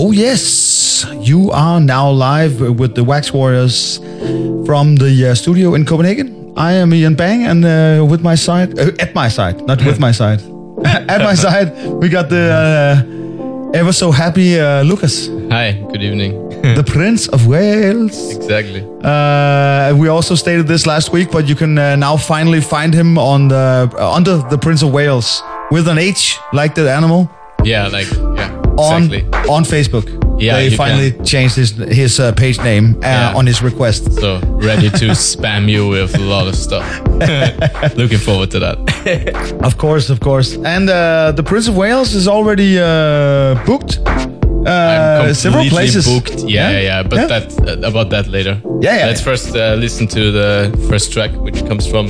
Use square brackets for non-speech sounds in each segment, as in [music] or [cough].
Oh, yes. You are now live with the Wax Warriors from the uh, studio in Copenhagen. I am Ian Bang, and uh, with my side, uh, at my side, not with my side, [laughs] at my side, we got the uh, ever so happy uh, Lucas, Hi, good evening. [laughs] the Prince of Whales. exactly. Uh, we also stated this last week, but you can uh, now finally find him on the uh, under the Prince of Whales with an H, like the animal, Yeah, like yeah, on exactly. on Facebook. Yeah, they finally changed his his uh, page name uh, Yeah. on his request. So ready to spam you with a lot of stuff. [laughs] Looking forward to that. [laughs] Of course, of course. And uh, the Prince of Whales is already uh, booked. Uh, several places. booked. Yeah, yeah, yeah. But Yeah. that uh, about that later. Yeah, yeah, Let's yeah. first uh, listen to the first track, which comes from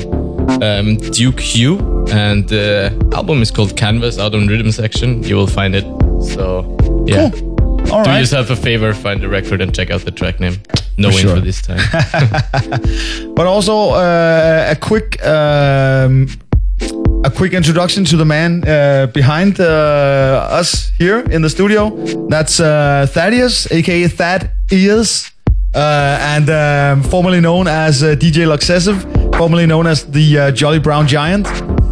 um, Duke Hugh, and the album is called Canvas. Out on Rhythm Section, you will find it. So yeah. All Do right. yourself a favor, find the record, and check out the track name. No For info sure. this time. [laughs] But also uh, a quick um, a quick introduction to the man uh, behind uh, us here in the studio. That's uh, Thaddeus, aka Thad Ears, uh, and um, formerly known as uh, DJ Luxessive, formerly known as the uh, Jolly Brown Giant.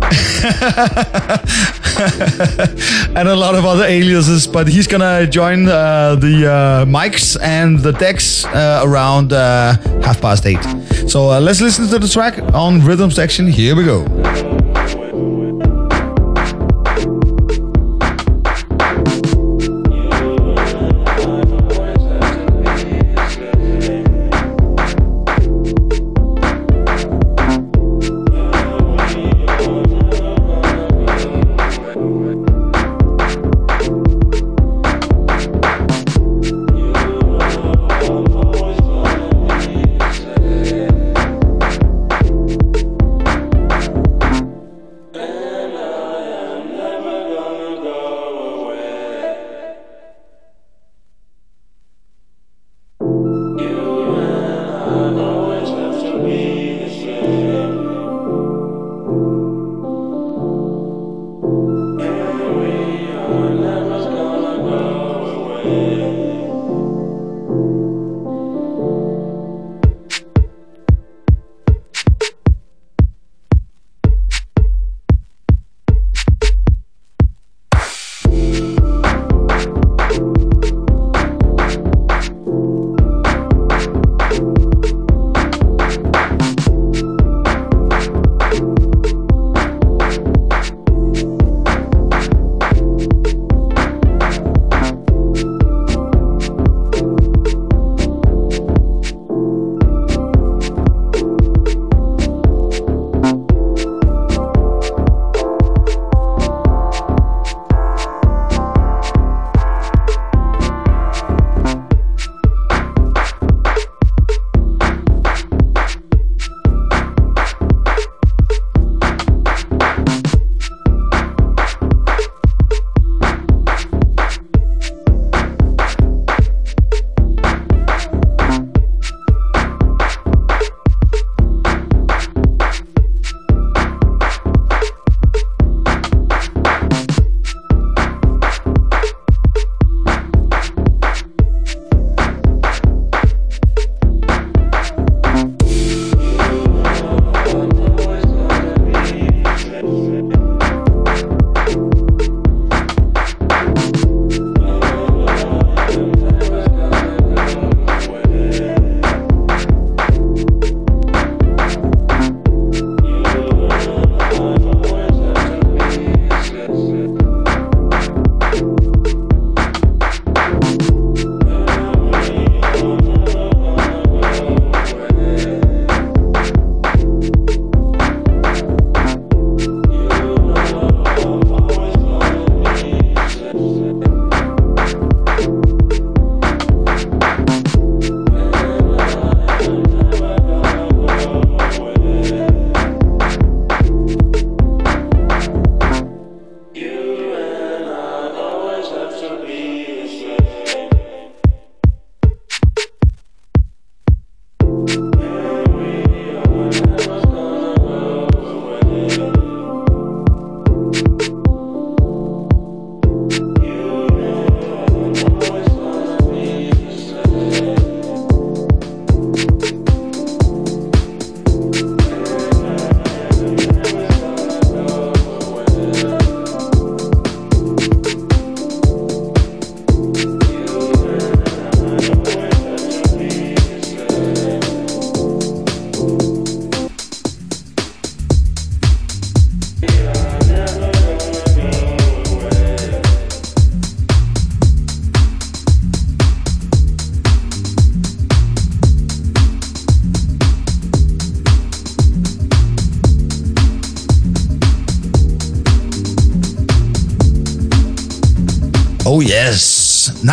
[laughs] and a lot of other aliases, but he's gonna join uh, the uh, mics and the decks uh, around uh, half past eight. So uh, let's listen to the track on rhythm section. Here we go.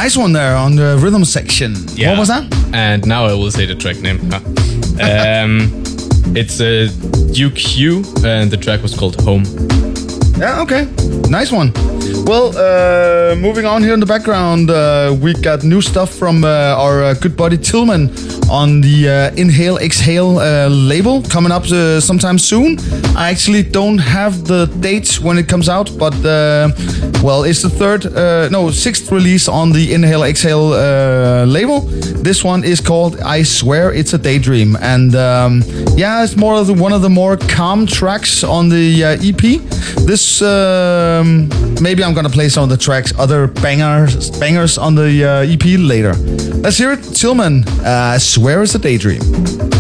Nice one there on the rhythm section. Yeah. What was that? And now I will say the track name. Huh. um, [laughs] it's a Duke Hugh, and the track was called Home. Yeah, okay. Nice one. Well, uh, moving on here in the background, uh, we got new stuff from uh, our uh, good buddy Tillman on the uh, Inhale Exhale uh, label coming up uh, sometime soon. I actually don't have the dates when it comes out, but uh, well, it's the third, uh, no, sixth release on the Inhale Exhale uh, label. This one is called I Swear It's a Daydream. And um, yeah, it's more of the, one of the more calm tracks on the EP. This, um, maybe I'm gonna play some of the tracks, other bangers, bangers on the EP later. Let's hear it. Tillman, uh, Swear It's a Daydream.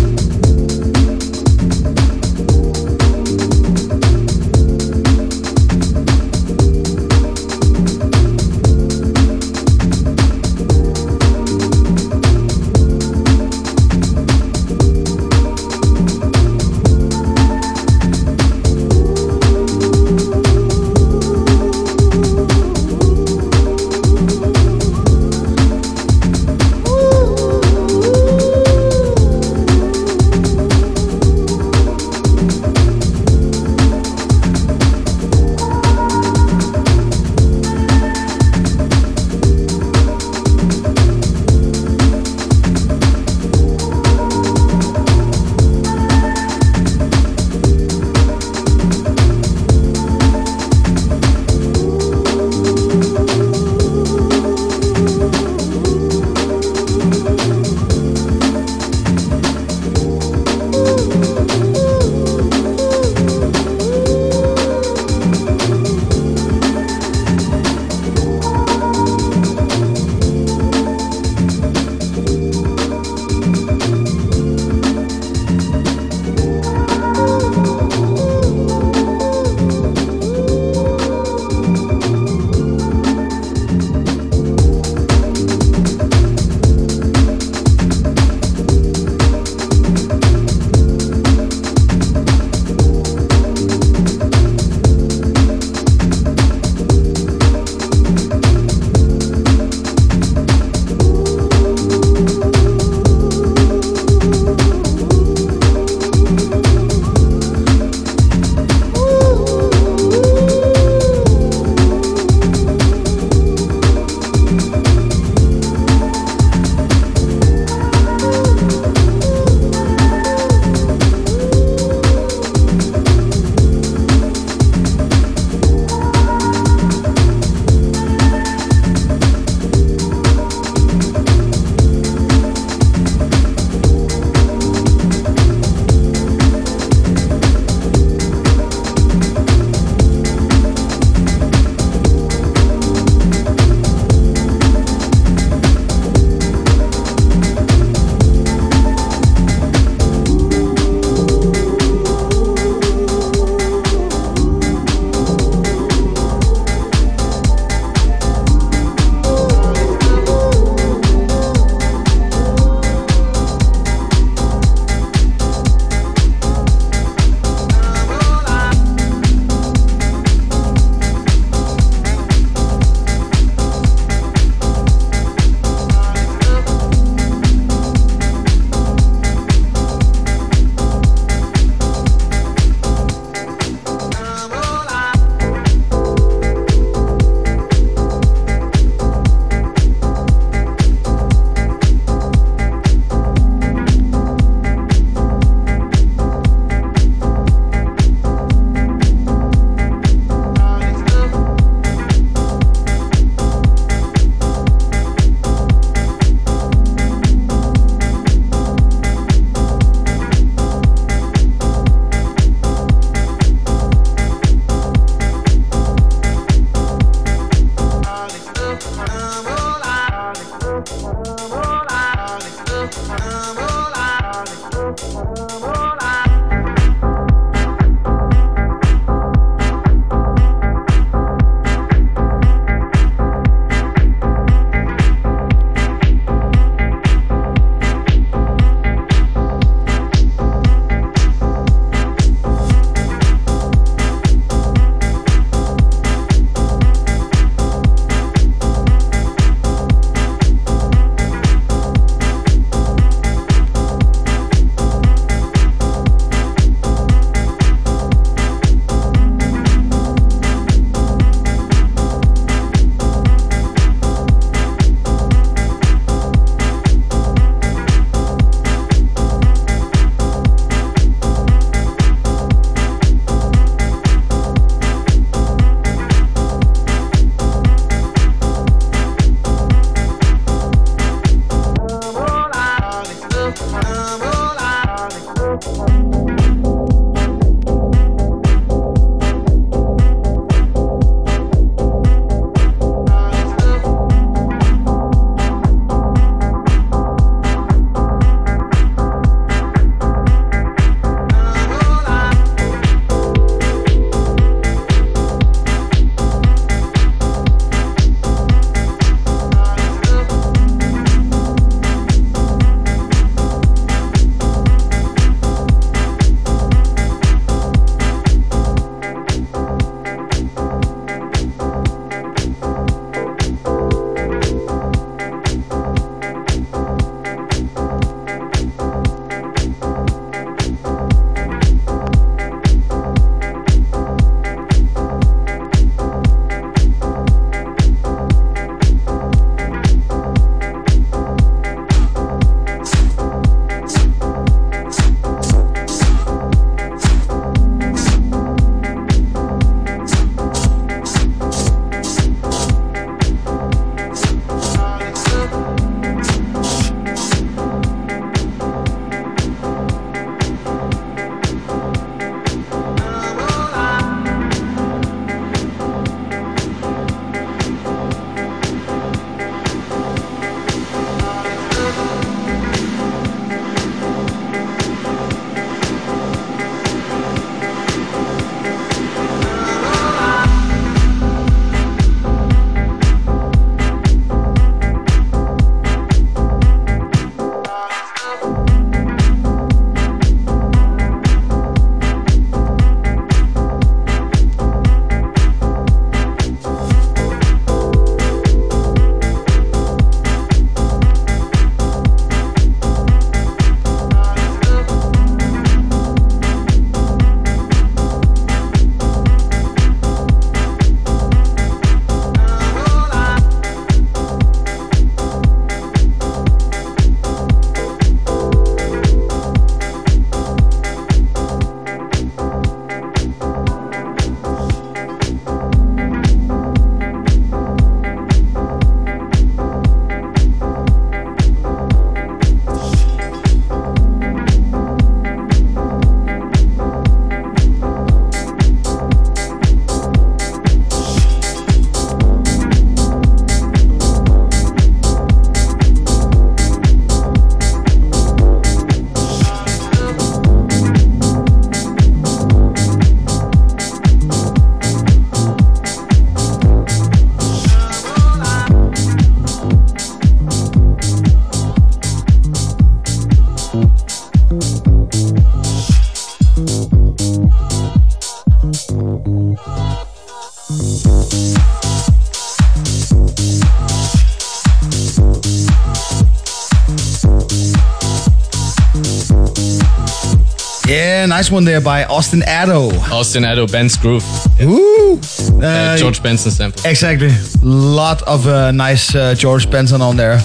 Nice one there by Austin Addo. Austin Addo, Ben's Groove. Woo! Uh, Uh, George Benson sample. Exactly. Lot of uh, nice uh, George Benson on there.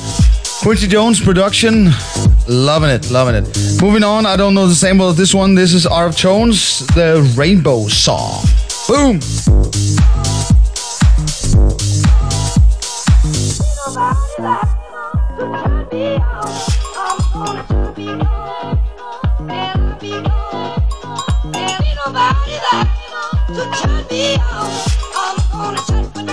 Quincy Jones production. Loving it, loving it. Moving on, I don't know the same as this one. This is R.F. Jones, the Rainbow Song. Boom! I'm gonna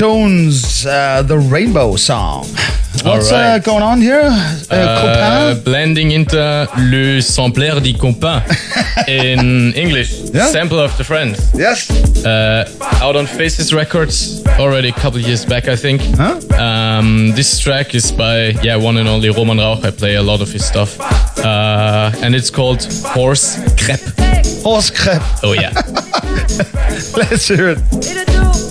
Tones, uh, the Rainbow Song. What's right. uh, going on here? Uh, uh blending into le sampler des copains [laughs] in English. Yeah? Sample of the friends. Yes. Uh, out on Faces Records already a couple years back, I think. Huh? Um, this track is by yeah one and only Roman Rauch. I play a lot of his stuff, uh, and it's called Horse Crepe. Horse Crepe. Oh yeah. [laughs] Let's hear it.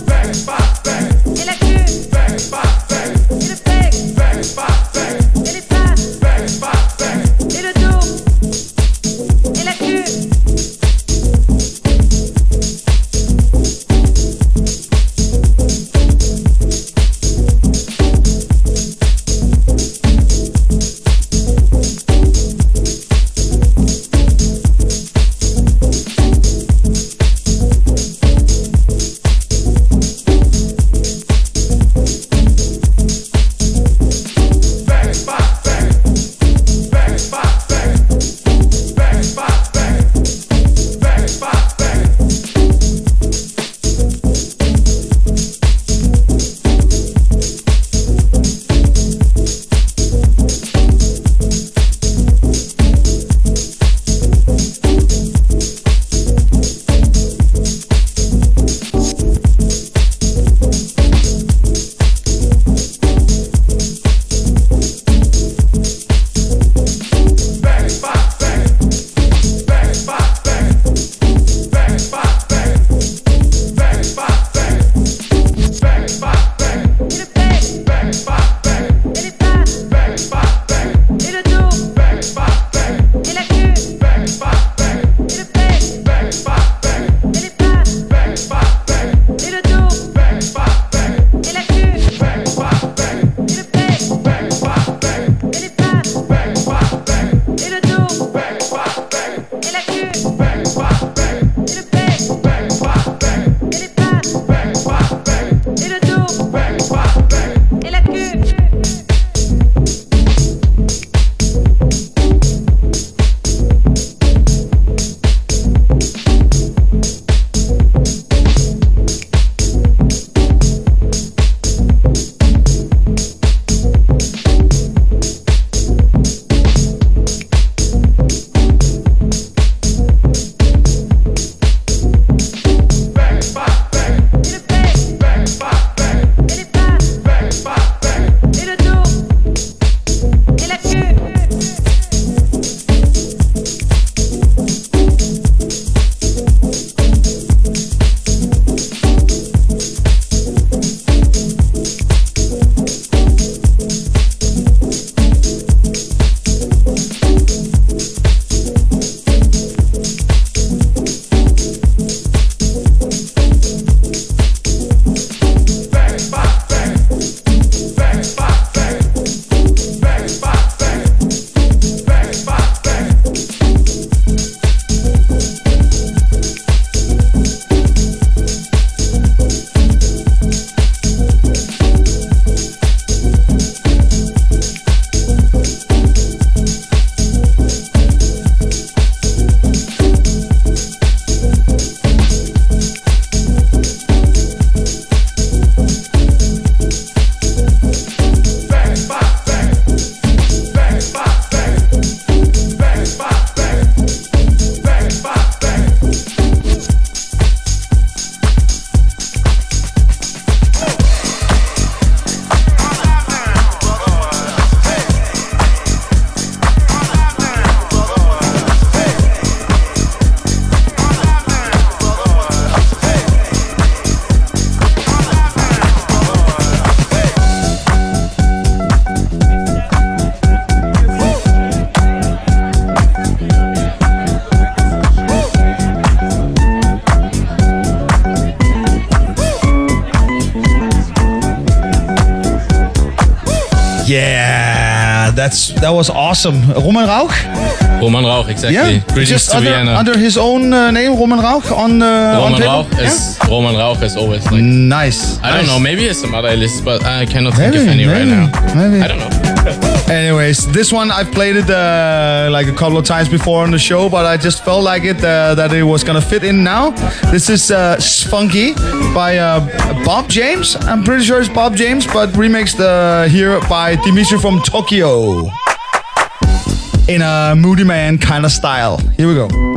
was awesome. Roman Rauch? Roman Rauch, exactly. Yeah, Greetings just under, under, his own uh, name, Roman Rauch on uh, Roman on Rauch yeah? is Roman Rauch is always like nice. I nice. don't know. Maybe it's some other list, but I cannot maybe, think of any maybe, right now. Maybe I don't know. Anyways, this one I've played it uh, like a couple of times before on the show, but I just felt like it uh, that it was gonna fit in now. This is uh, Spunky by uh, Bob James. I'm pretty sure it's Bob James, but remixed uh, here by Dimitri from Tokyo in a Moodymann kind of style. Here we go.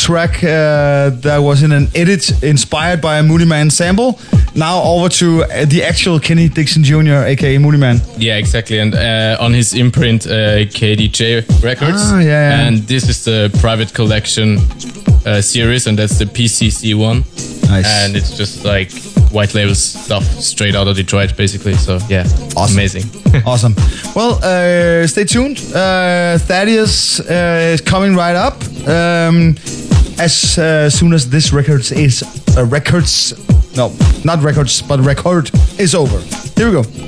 Track uh, that was in an edit inspired by a Moodymann sample, now over to uh, the actual Kenny Dixon Jr., aka Moodymann. Yeah, exactly. And uh, on his imprint, uh, KDJ Records. Ah, yeah. And this is the private collection uh, series, and that's the PCC one. Nice. And it's just like white label stuff straight out of Detroit, basically. So yeah, Awesome. amazing. [laughs] awesome. Well, uh, stay tuned. Uh, Thaddeus uh, is coming right up. Um, as uh, soon as this records is uh, records, no, not records, but record is over. Here we go.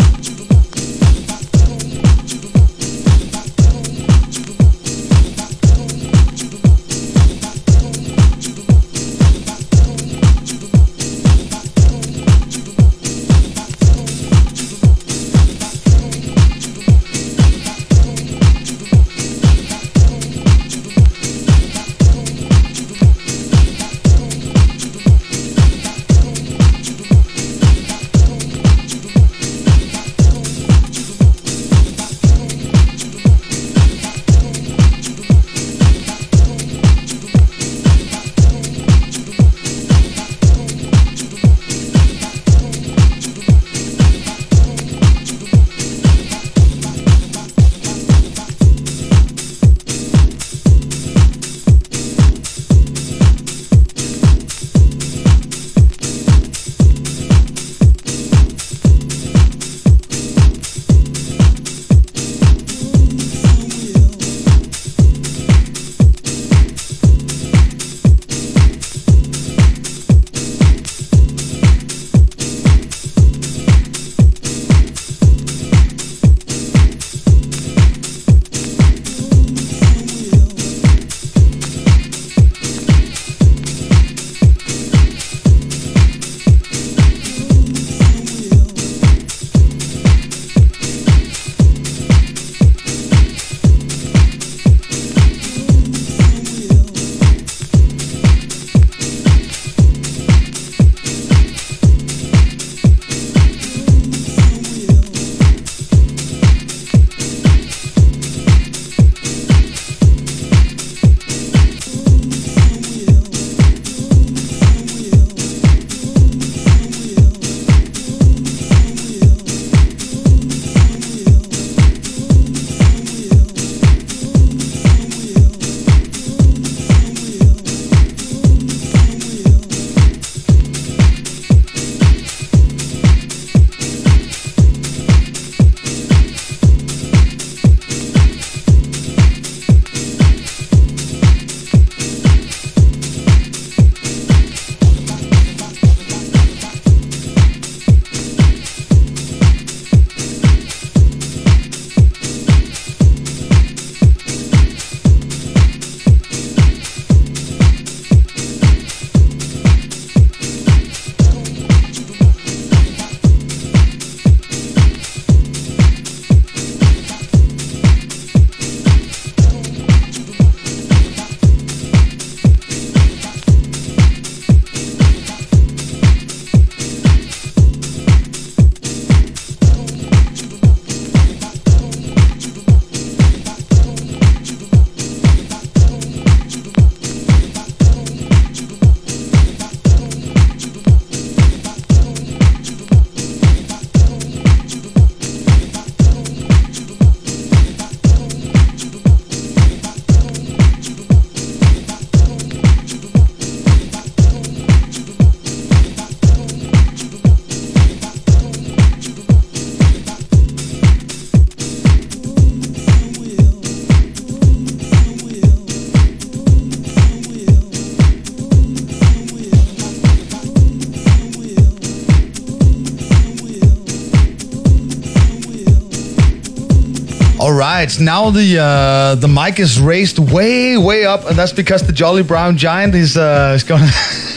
Right, now the uh, the mic is raised way way up, and that's because the Jolly Brown Giant is uh, is gonna.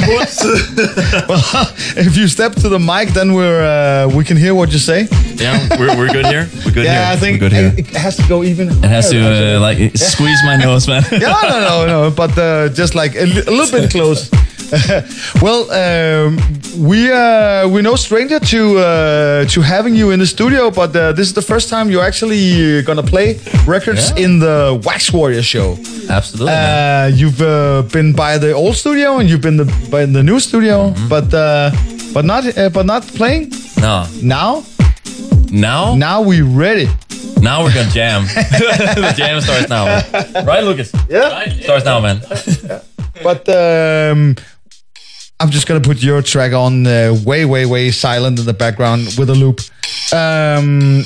[laughs] well, if you step to the mic, then we're uh, we can hear what you say. Yeah, we're, we're good here. We're good Yeah, here. I think we're good here. it, it has to go even. It has to uh, like squeeze my nose, man. [laughs] yeah, no, no, no, but uh, just like a, a little bit [laughs] close. well, um, we uh, we're no stranger to uh, to having you in the studio, but uh, this is the first time you're actually gonna play records Yeah. in the Wax Warrior show. Absolutely. Uh, you've uh, been by the old studio and you've been the, by the new studio, Mm-hmm. but uh, but not uh, but not playing no, now. now, Now we ready. now we're gonna jam. [laughs] the jam starts now, right, Lucas? Yeah. Right? Starts now, man. But um, I'm just gonna put your track on uh, way, way, way silent in the background with a loop. Um,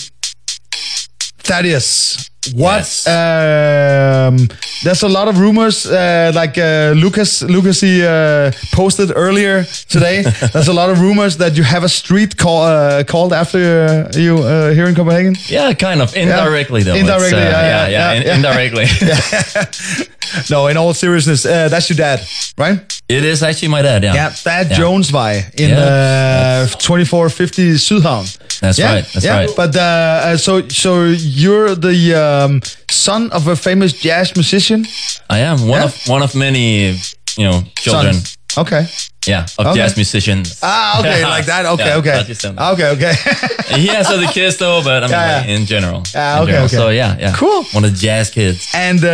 Thaddeus, what? Yes. Um, there's a lot of rumors, uh, like uh, Lucas, Lucas he uh, posted earlier today. [laughs] there's a lot of rumors that you have a street call, uh, called after uh, you uh, here in Copenhagen. Yeah, kind of indirectly though. Indirectly, yeah, yeah, yeah, yeah, in- yeah. indirectly. [laughs] [laughs] No, in all seriousness, uh, that's your dad, right? it is actually my dad. Yeah, Yeah, Thad Yeah. Jones Vej in Yeah, uh, 2450 Sydhavn. That's yeah, right, that's yeah. right. But uh, uh, so so you're the um, son of a famous jazz musician. I am one of one of many, you know, children. Okay. Yeah, of Okay. jazz musicians. Ah, okay, [laughs] like that. Okay, Yeah, okay. Okay, okay. [laughs] he has other kids though, but I mean, Yeah, like, in general. Ah, in okay, general. okay. So yeah, yeah. Cool. One of the jazz kids. and uh,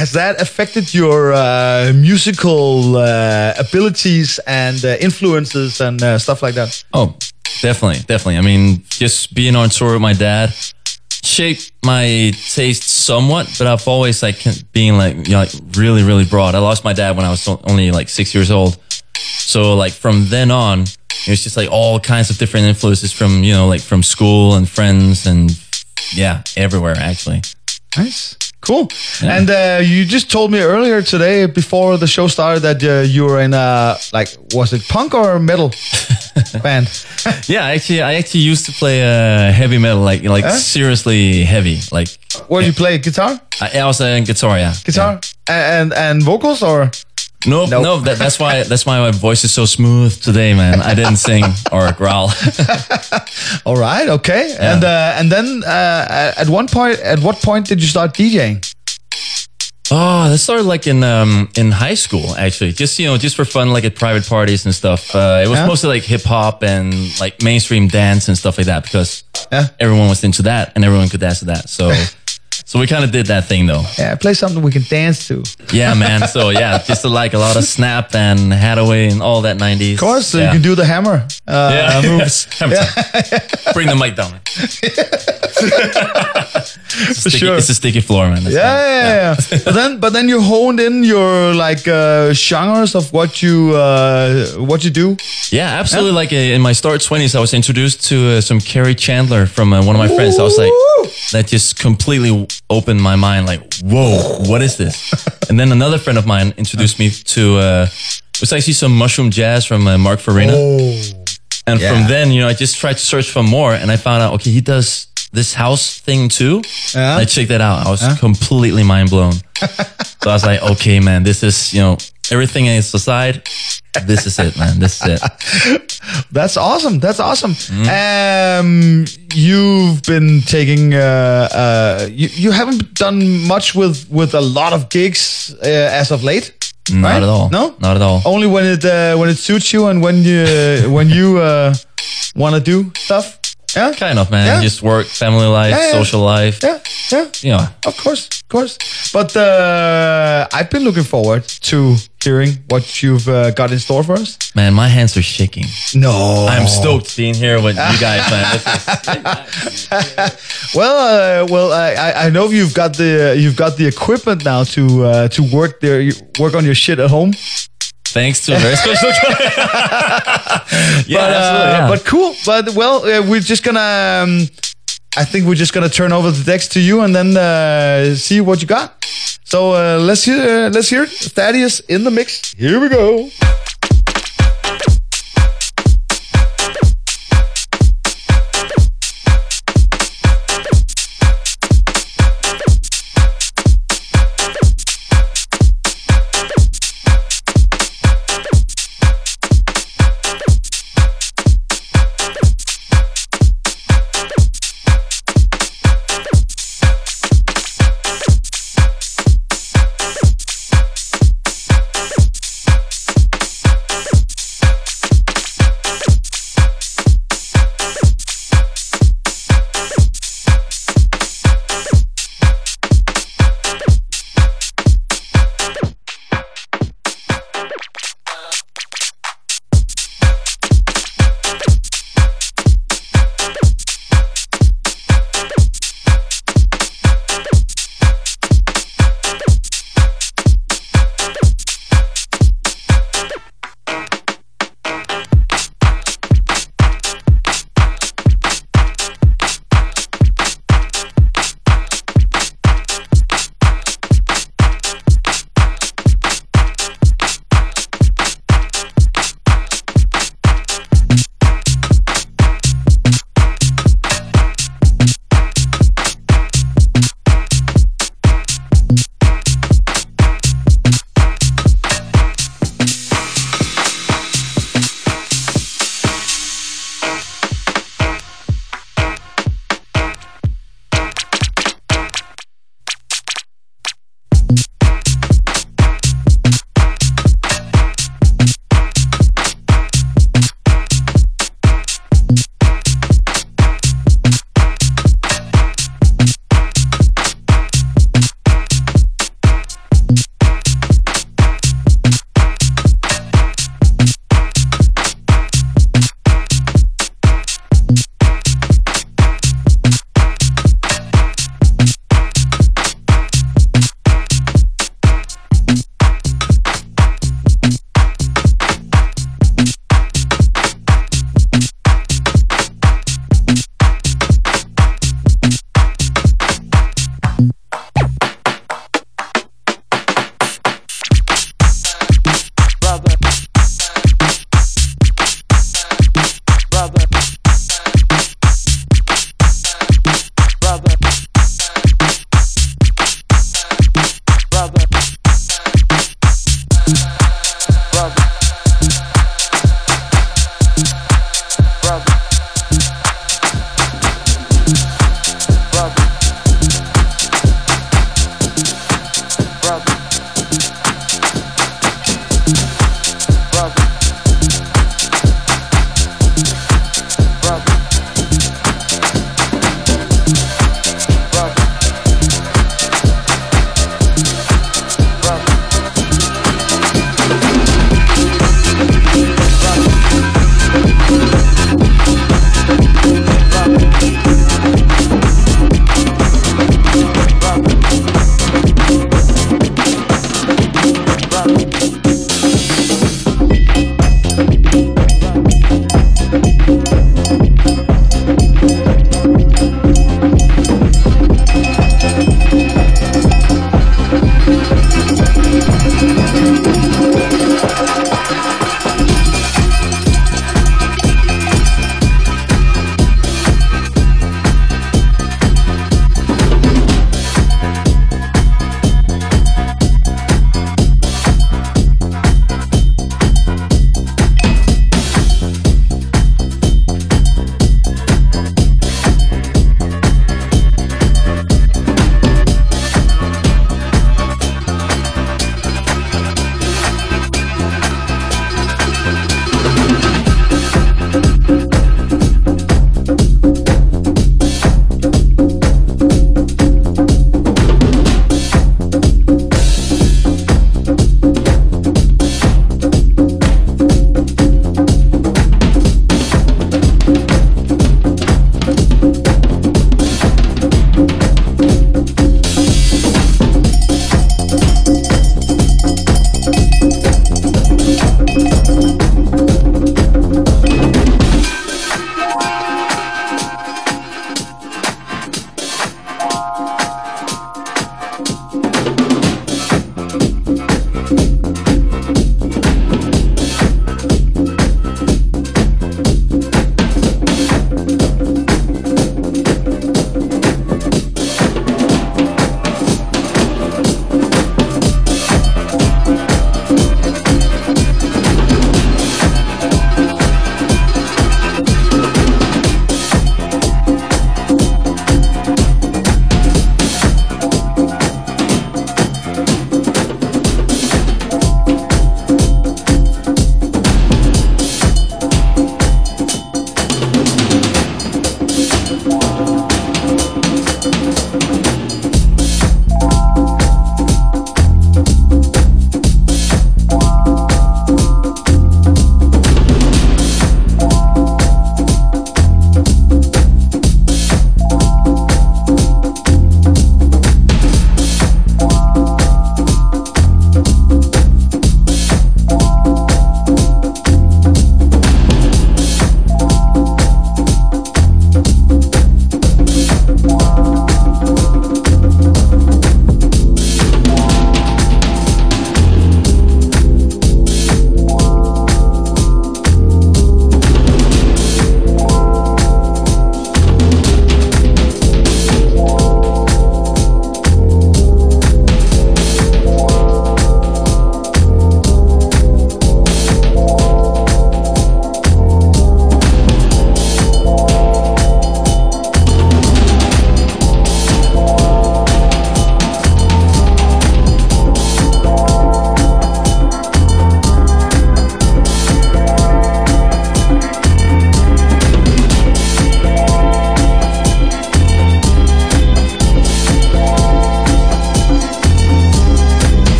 has that affected your uh, musical uh, abilities and uh, influences and uh, stuff like that? Oh, definitely, definitely. I mean, just being on tour with my dad shaped my taste somewhat, but I've always like being like, you know, like really, really broad. I lost my dad when I was only like six years old. So like from then on, it was just like all kinds of different influences from, you know, like from school and friends and yeah, everywhere actually. Nice. Cool. And uh, you just told me earlier today, before the show started, that uh, you were in a like, was it punk or metal [laughs] band? [laughs] Yeah, actually, I actually used to play uh, heavy metal, like like Huh? seriously heavy. Like Where you play guitar, I, I was a guitar, yeah. guitar, and and vocals, or No, Nope. no, that, that's why that's why my voice is so smooth today, man. I didn't sing or growl. [laughs] all right, okay. And uh, and then uh, at one point, at what point did you start DJing? oh, that started like in um in high school, actually. Just you know, just for fun, like at private parties and stuff. Uh, it was Yeah. mostly like hip hop and like mainstream dance and stuff like that because Yeah. everyone was into that and everyone could dance to that. So. So we kind of did that thing though. Yeah, play something we can dance to. Yeah, man. [laughs] So yeah, just to like a lot of snap and Hadaway and all that 90s. Of course, so yeah. you can do the hammer uh, Yeah. [laughs] moves. [laughs] Bring the mic down. Man. For Sticky- sure. It's a sticky floor, man. That's Yeah, yeah, yeah. but then, but then you honed in your like uh, genres of what you uh, what you do. Yeah, absolutely. Like uh, in my start 20s, I was introduced to uh, some Kerri Chandler from uh, one of my friends. I was like, that just completely opened my mind. Like, whoa, what is this? [laughs] and then another friend of mine introduced me to, uh, it was actually some mushroom jazz from uh, Mark Farina. And Yeah. from then, you know, I just tried to search for more and I found out, okay, he does this house thing too. Yeah. I checked that out. I was completely mind blown. [laughs] so I was like, okay, man, this is, you know, everything is aside. This is it, man. This is it. [laughs] That's awesome. That's awesome. Mm-hmm. Um, you've been taking. Uh, uh, you you haven't done much with with a lot of gigs uh, as of late. Not right? at all. No, Not at all. Only when it uh, when it suits you and when you when you uh, want to do stuff. Yeah, Kind of, man. Yeah. Just work, family life, Yeah, social life. yeah, yeah. You know, Of course, of course. But uh, I've been looking forward to hearing what you've uh, got in store for us. man, my hands are shaking. No, I'm stoked being here with you guys, man. Is, [laughs] Well, uh, well, I, I- know you've got the you've got the equipment now to uh, to work there, work on your shit at home. Thanks to a very special [laughs] yeah, but, uh, absolutely. Yeah. but cool. But well, uh, we're just gonna. Um, I think we're just gonna turn over the decks to you and then uh, see what you got. So uh, let's hear uh, let's hear it. Thaddeus in the mix. Here we go.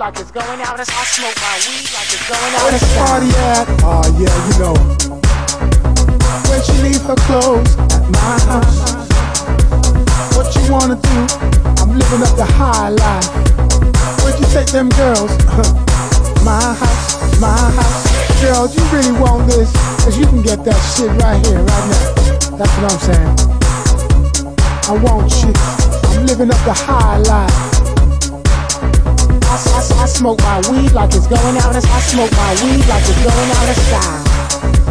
Like it's going out. I smoke my weed like it's going out. Where the party at? Oh yeah, you know. Where she leave her clothes at my house. What you wanna do? I'm living up the high life. Where'd you take them girls? [laughs] my house, my house. Girl, you really want this? Cause you can get that shit right here, right now. That's what I'm saying. I want you. I'm living up the high life. Smoke my weed like it's going out. of- I smoke my weed like it's going out of style.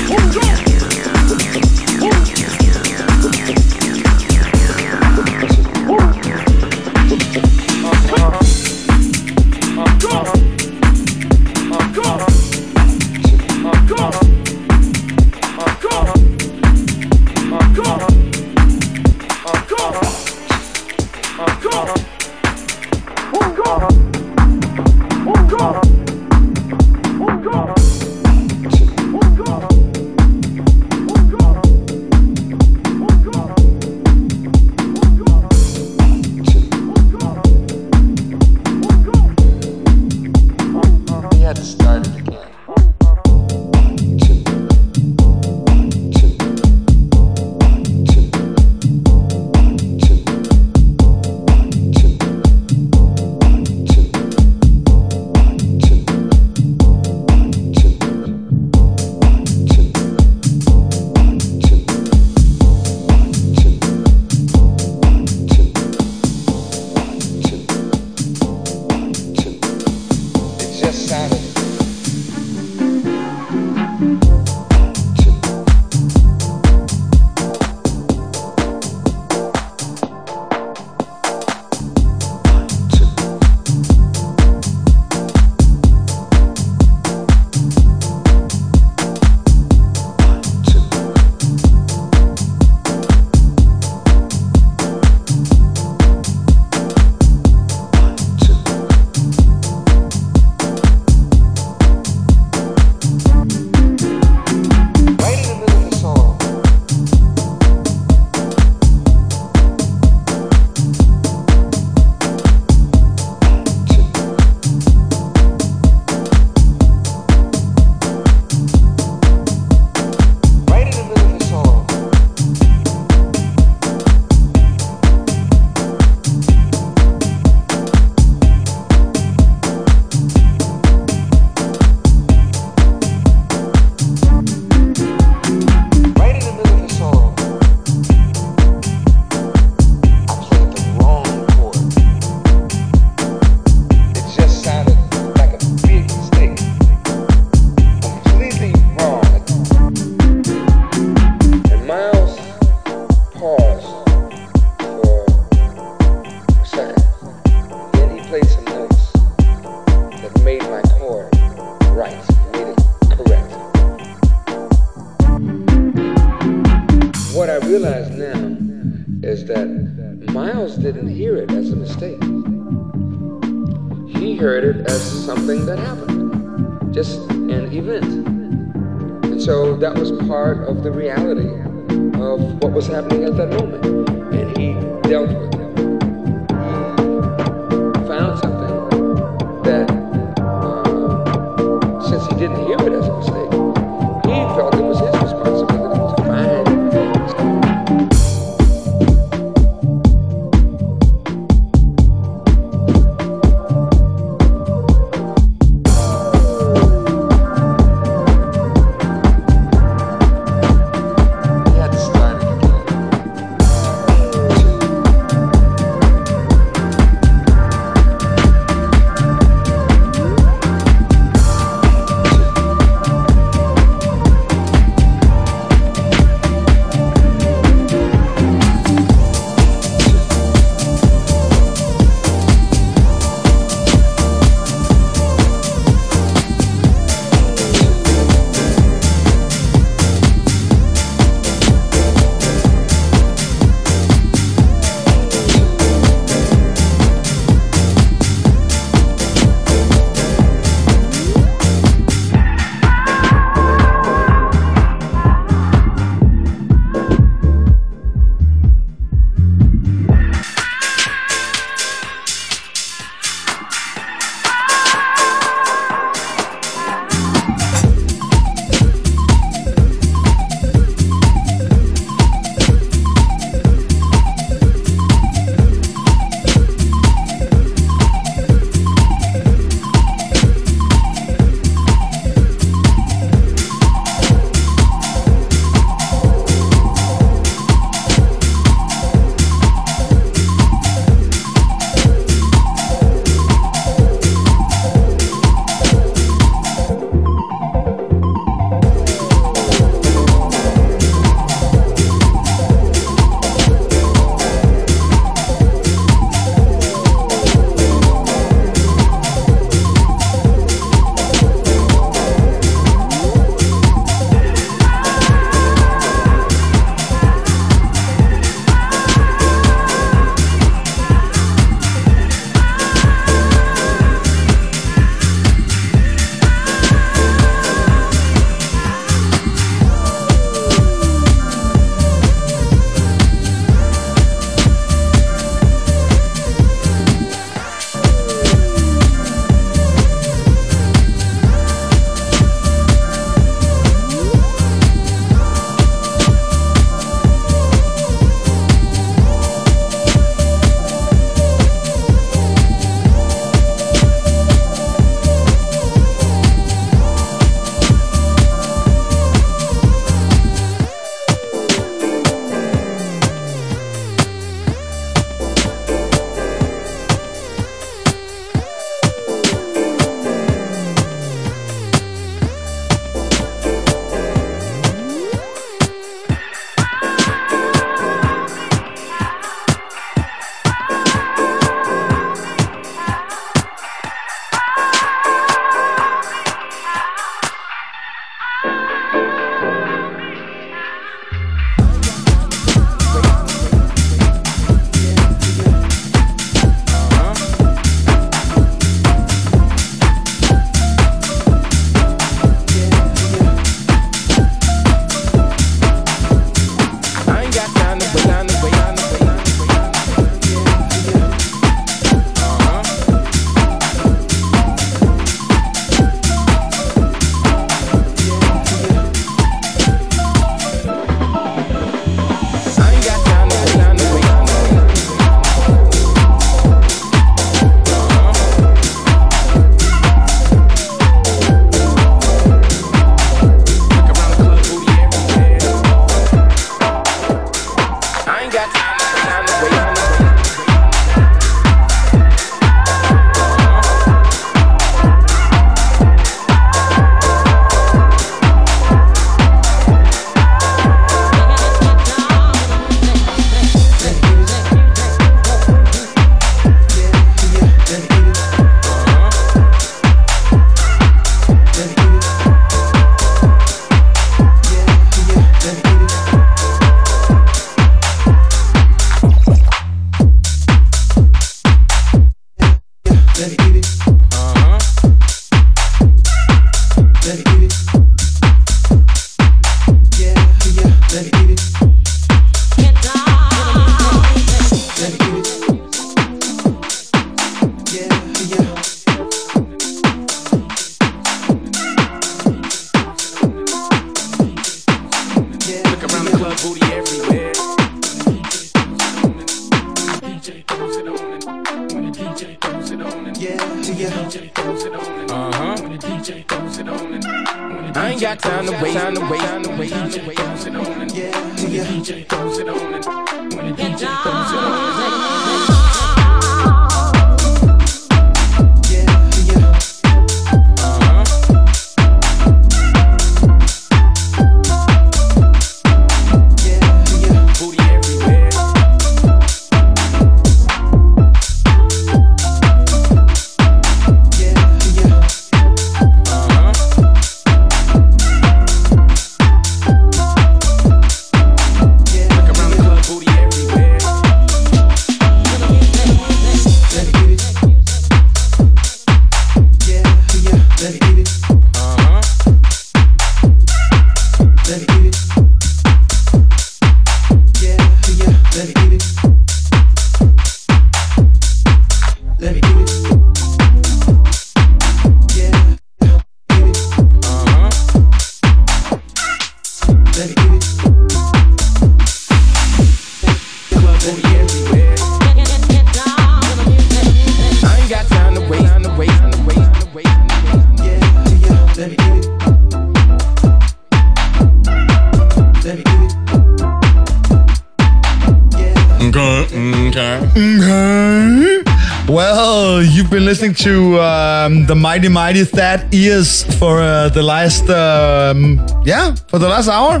The mighty, mighty Thaddeus for uh, the last, um, yeah, for the last hour.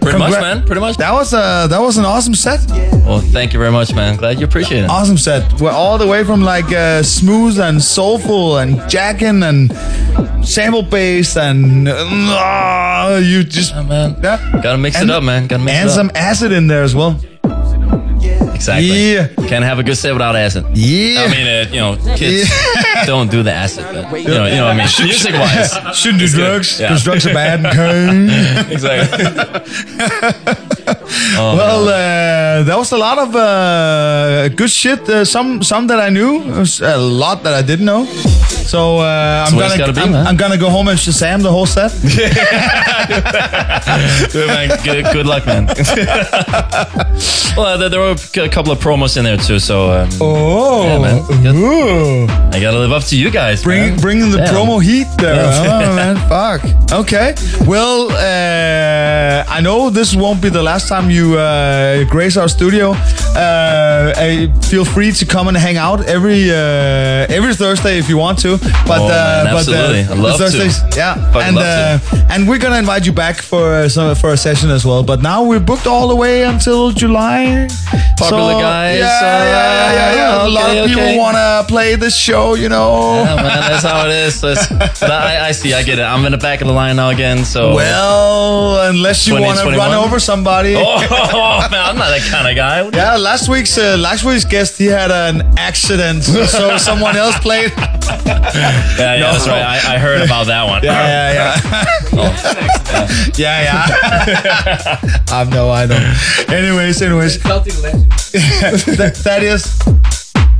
Pretty much, man. Pretty much. That was uh, that was an awesome set. Well, thank you very much, man. Glad you appreciate it. Awesome set. We're all the way from like uh, smooth and soulful and jacking and sample based and uh, you just Yeah, man. yeah. Gotta mix And- it up, man. Gotta mix and it up. some acid in there as well. Exactly. Yeah. Can't have a good set without acid. Yeah. I mean, uh, you know, kids don't do the acid. But, you know, you know what I mean. Music wise, [laughs] Shouldn't do drugs Yeah. because drugs are bad. [laughs] Okay. exactly. [laughs] Oh, well, uh, that was a lot of uh, good shit. Uh, some some that I knew, was a lot that I didn't know. So uh, I'm gonna be, I'm. I'm gonna go home and Shazam the whole set. [laughs] good, man. Good, luck, man. [laughs] well, there, there were a couple of promos in there too, so um, Oh, Yeah, man. I gotta live up to you guys. Bring bringing the promo heat there. Oh man, fuck. Okay. Well, uh, I know this won't be the last time you uh, grace our studio. Uh, uh, feel free to come and hang out every uh, every Thursday if you want to. But Oh, uh, man, but absolutely. I'd the love to. Yeah. Fucking and uh, and we're gonna invite you back for uh, some for a session as well. But now we're booked all the way until July. Popular guys, Yeah, uh, yeah, yeah, yeah, yeah. A lot okay, of people okay. wanna play this show, you know. Yeah, man, that's how it is. I, I see, I get it. I'm in the back of the line now again, so. Well, unless you 20, want to run over somebody. [laughs] Oh, man, I'm not that kind of guy. Yeah, last week's uh, last week's guest he had an accident, so [laughs] someone else played. Yeah, yeah, No. that's right. I, I heard about that one. Yeah, yeah, yeah. [laughs] yeah, yeah. I know, I know. Anyways, anyways, Celtic legend. Thaddeus,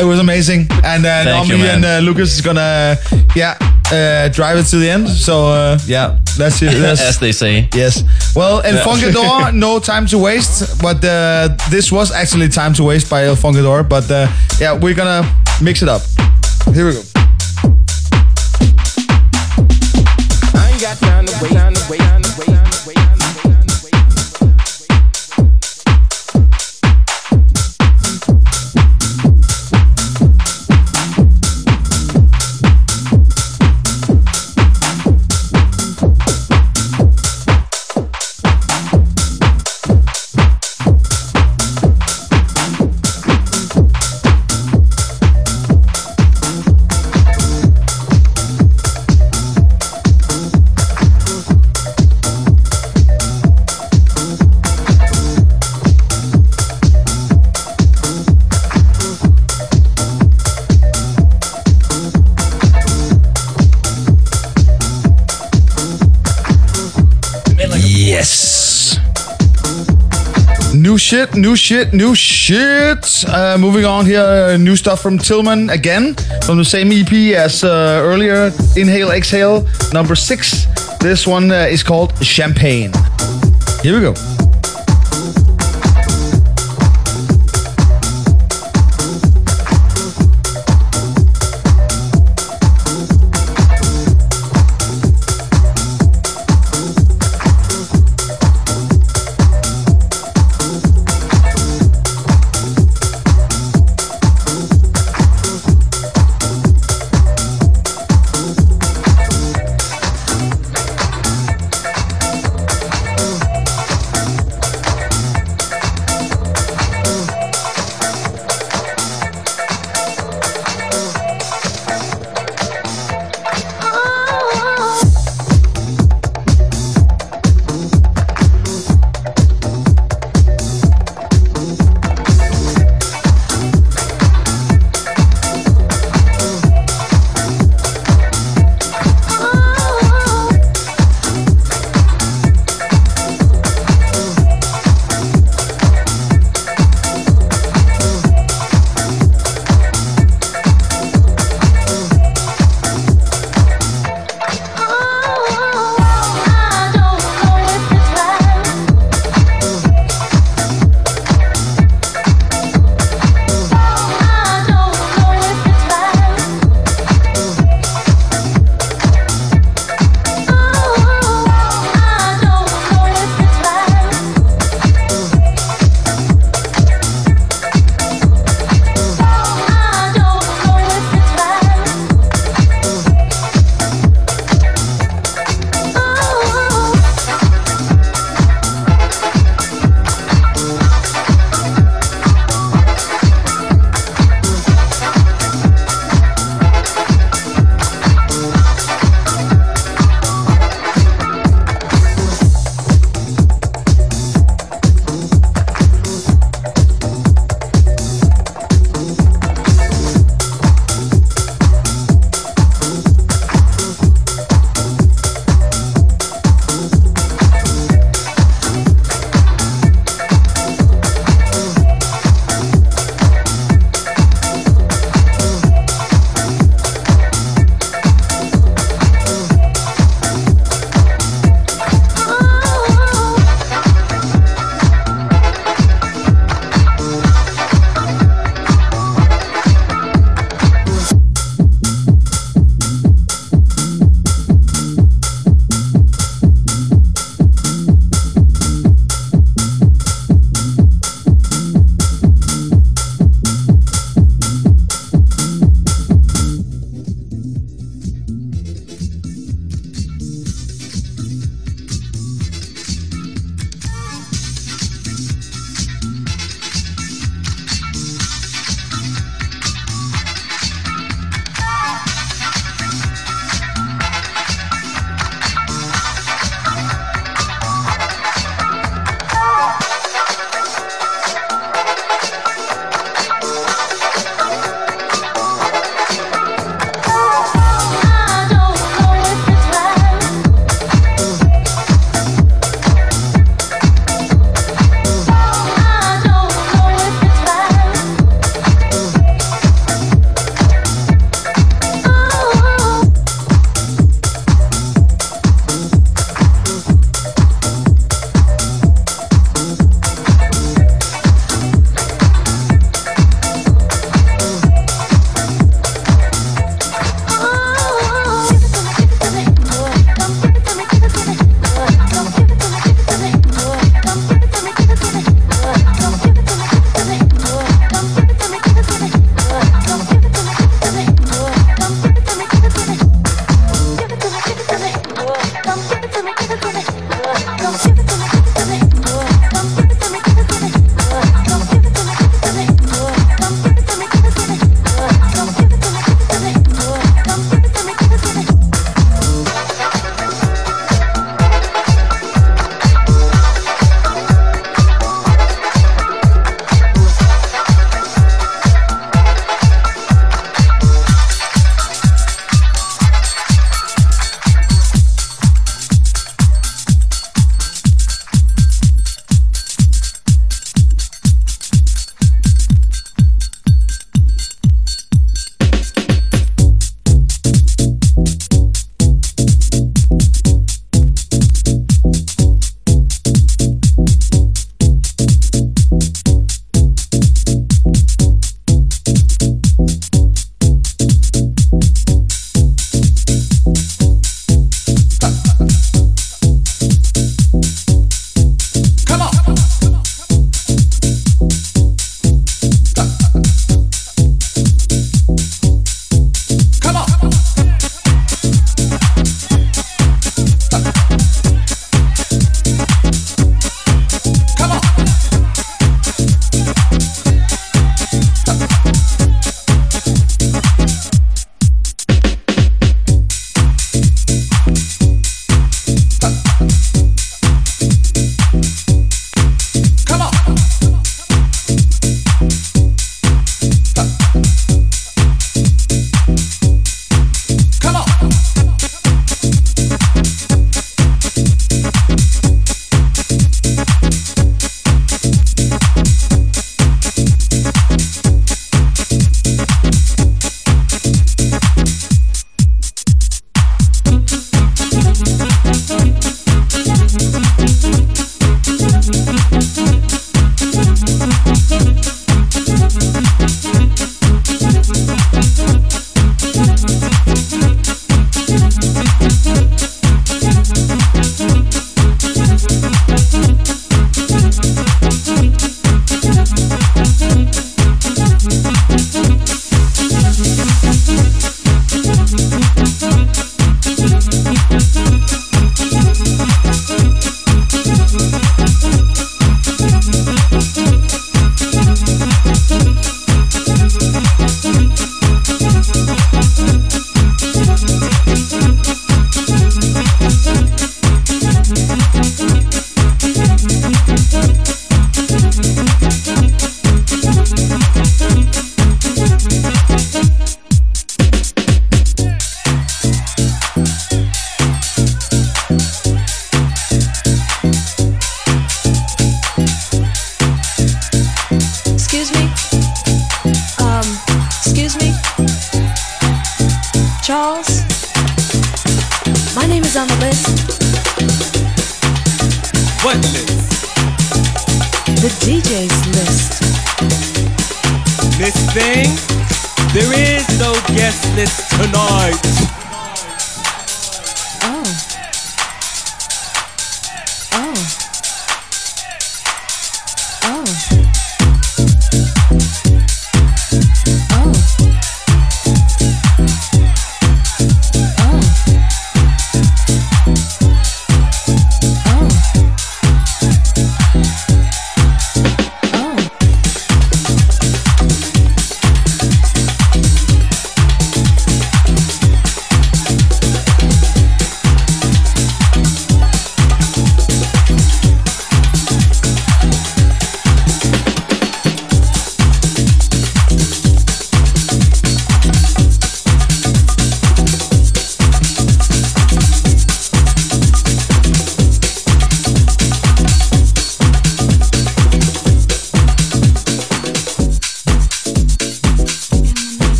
it was amazing, and uh, Thank Naomi you, and uh, Lucas is gonna, yeah, uh, drive it to the end. So uh, yeah, that's it. [laughs] As they say. Yes. Well, El Funkador, [laughs] no time to waste. But uh, this was actually time to waste by El Funkador. But uh, yeah, we're gonna mix it up. Here we go. Shit, new shit, new shit. Uh, moving on here, uh, new stuff from Tillman again, from the same EP as uh, earlier. Inhale, exhale, number six. This one uh, is called Champagne. Here we go.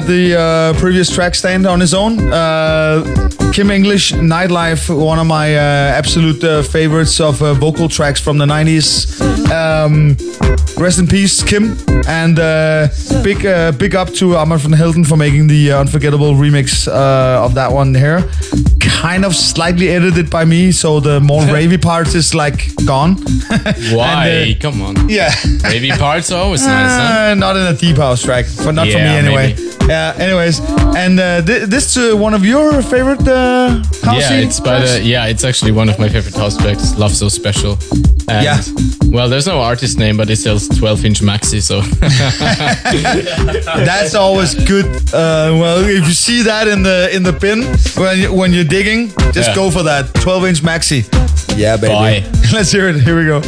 The uh, previous track stand on his own. Uh, Kim English, Nightlife, one of my uh, absolute uh, favorites of uh, vocal tracks from the 90s. Um, rest in peace, Kim. And uh, big big up to Armand van Helden for making the unforgettable remix of that one here. Kind of slightly edited by me, so the more [laughs] ravey parts is like gone. [laughs] Why? And, uh, Come on. yeah. Maybe parts are always nice, huh? Uh, not in a deep house track, but not for me anyway. maybe. Yeah. anyways, and uh, th- this uh, one of your favorite uh, house yeah, it's by the yeah, it's actually one of my favorite house tracks. Love so special. And, Yeah. Well, there's no artist name, but it sells 12 inch maxi, so [laughs] That's always good. Uh, well, if you see that in the in the bin when you, when you're digging, just Yeah. go for that 12 inch maxi. Yeah, baby. [laughs] Let's hear it. Here we go.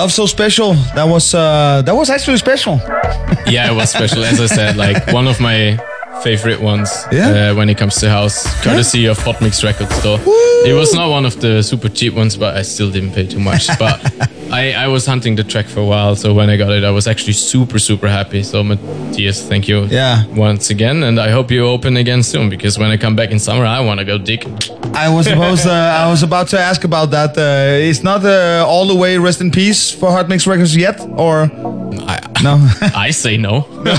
Love so special. That was uh, that was actually special. [laughs] yeah, it was special. As I said, like one of my favorite ones Yeah? uh, when it comes to house, courtesy of Hot Mix Record Store. It was not one of the super cheap ones, but I still didn't pay too much. But [laughs] I, I was hunting the track for a while, so when I got it, I was actually super, super happy. So Matthias, thank you Yeah. once again, and I hope you open again soon because when I come back in summer, I want to go dig. I was supposed. Uh, I was about to ask about that. Uh, it's not uh, all the way rest in peace for Hot Mix Records yet, or I, no? [laughs] I say no. [laughs]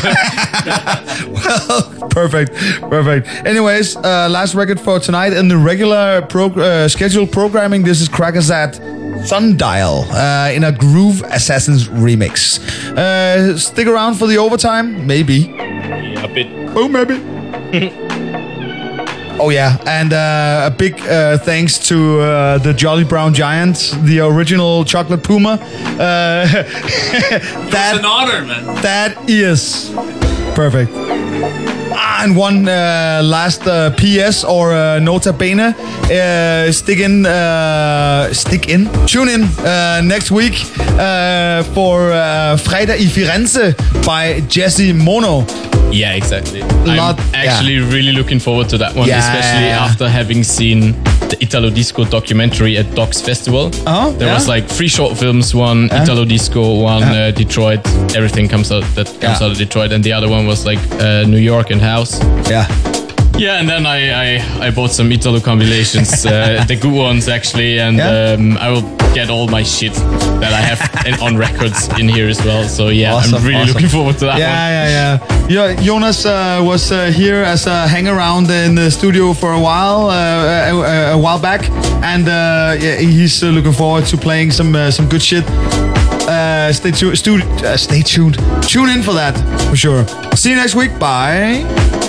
Well, perfect, perfect. Anyways, uh, last record for tonight in the regular prog- uh, scheduled programming. This is Crackersat Sundial uh, in a Groove Assassins remix. Uh, stick around for the overtime, maybe. yeah, a bit. Oh, maybe. [laughs] oh yeah, and uh, a big uh, thanks to uh, the Jolly Brown Giant, the original Chocolate Puma. Uh, [laughs] that an honor, man. that is perfect. Ah, and one uh, last uh, PS or uh, nota bene. Uh, stick in, uh, stick in, tune in uh, next week uh, for uh, Fredag i Firenze by Jesse Mono. Yeah, exactly. Lot- I'm actually really looking forward to that one, Yeah. especially after having seen the Italo Disco documentary at Docs Festival. Oh, there yeah? was like three short films, one Italo Disco, one Yeah. uh, Detroit. Everything comes out that comes Yeah. out of Detroit, and the other one was like uh, New York and House. Yeah. Yeah, and then I I, I bought some Italo compilations, [laughs] uh, the good ones actually, and Yeah. um, I will get all my shit that I have on records in here as well. So yeah, Awesome, I'm really awesome. looking forward to that Yeah, one. yeah, yeah. Yeah, Jonas uh, was uh, here as a hang around in the studio for a while, uh, a, a while back, and uh, yeah, he's uh, looking forward to playing some uh, some good shit. Uh, stay tuned. Uh, stay tuned. Tune in for that for sure. See you next week. Bye.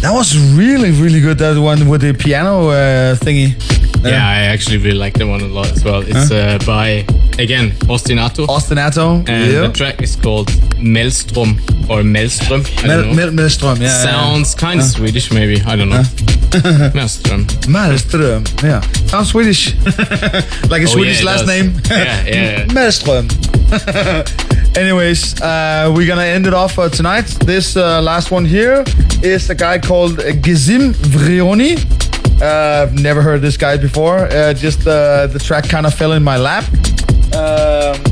That was really, really good. That one with the piano uh, thingy. Yeah, I actually really like that one a lot as well. It's uh, by again Ostinato. Ostinato. And yeah. the track is called Maelstrom or Maelstrom. I Mel- Mel- Maelstrom, yeah, Sounds yeah. kind of Uh. Swedish, maybe. I don't know. [laughs] Maelstrom. Maelstrom. Yeah. Sounds Swedish. [laughs] like a Oh, Swedish yeah, last does. name. [laughs] Yeah, yeah. Maelstrom. Anyways, uh, we're gonna end it off for tonight. This uh, last one here is a guy called Gizim Vrioni. Uh, I've never heard this guy before. Uh, just uh, the track kind of fell in my lap. Um,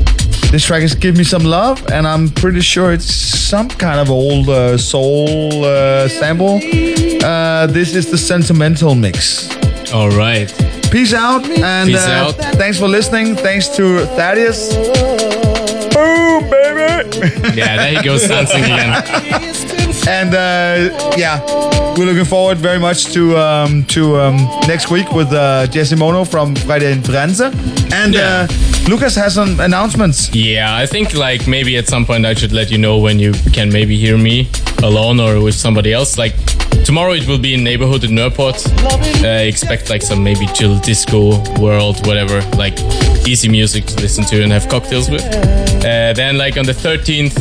this track is "Give Me Some Love," and I'm pretty sure it's some kind of old uh, soul uh, sample. Uh, this is the sentimental mix. All right. Peace out and Peace uh, out. thanks for listening. Thanks to Thaddeus. Boom, [laughs] baby. Yeah, there he goes dancing again. [laughs] and uh, yeah, we're looking forward very much to um, to um, next week with uh, Jesse Mono from Friday in Firenze. And uh, Lucas has some announcements. Yeah, I think like maybe at some point I should let you know when you can maybe hear me alone or with somebody else. Like tomorrow it will be in neighborhood in Nørreport. Uh, expect like some maybe chill disco world, whatever, like easy music to listen to and have cocktails with. Uh, then like on the 13th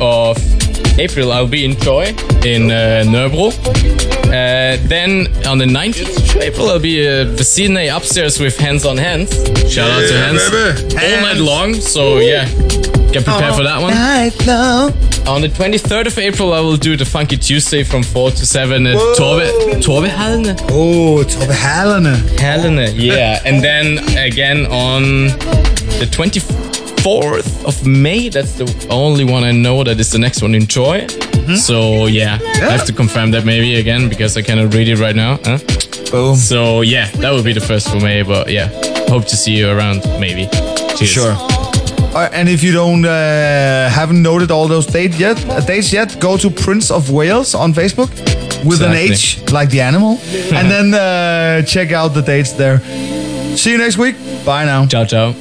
of April I'll be in Troy in uh, Nørrebro. Uh, then on the 19th of April I'll be uh, the Sydney upstairs with Hands on Hands. Shout out to Yeah, Hands. baby. All night long. So yeah, get prepared for that one. Night long. On the 23rd of April, I will do the Funky Tuesday from 4 to 7 at Whoa. Torbe, Torbe Hallene. Oh, Torbe Hallene. Hallene, yeah. and then again on the 24th of May, that's the only one I know that is the next one in Troy. So yeah, I have to confirm that maybe again because I cannot read it right now. Huh? Boom. So yeah, that would be the first for May, but yeah, hope to see you around maybe. Cheers. Sure. Uh, and if you don't uh, haven't noted all those date yet, uh, dates yet, go to Prince of Whales on Facebook with an Exactly. H, like the animal, [laughs] and then uh, check out the dates there. See you next week. Bye now. Ciao, ciao.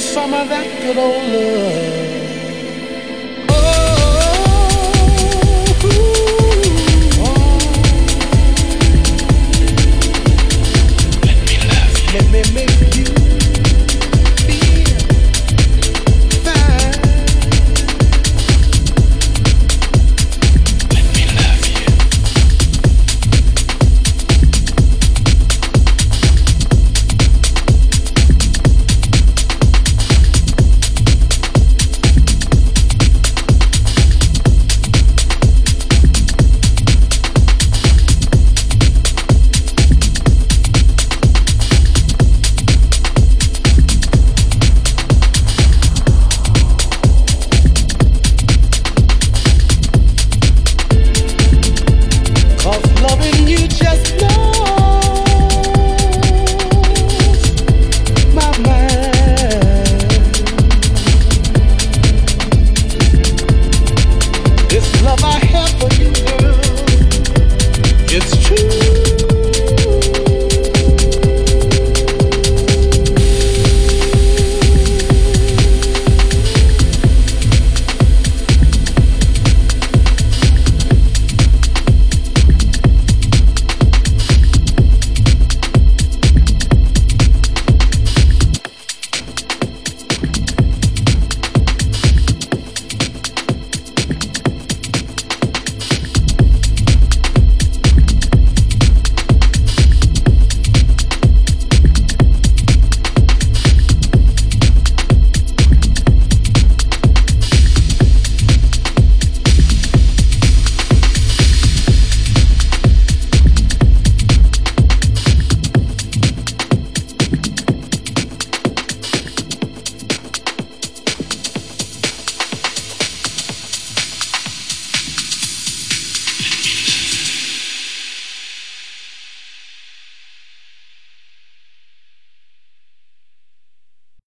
Some of that good old love.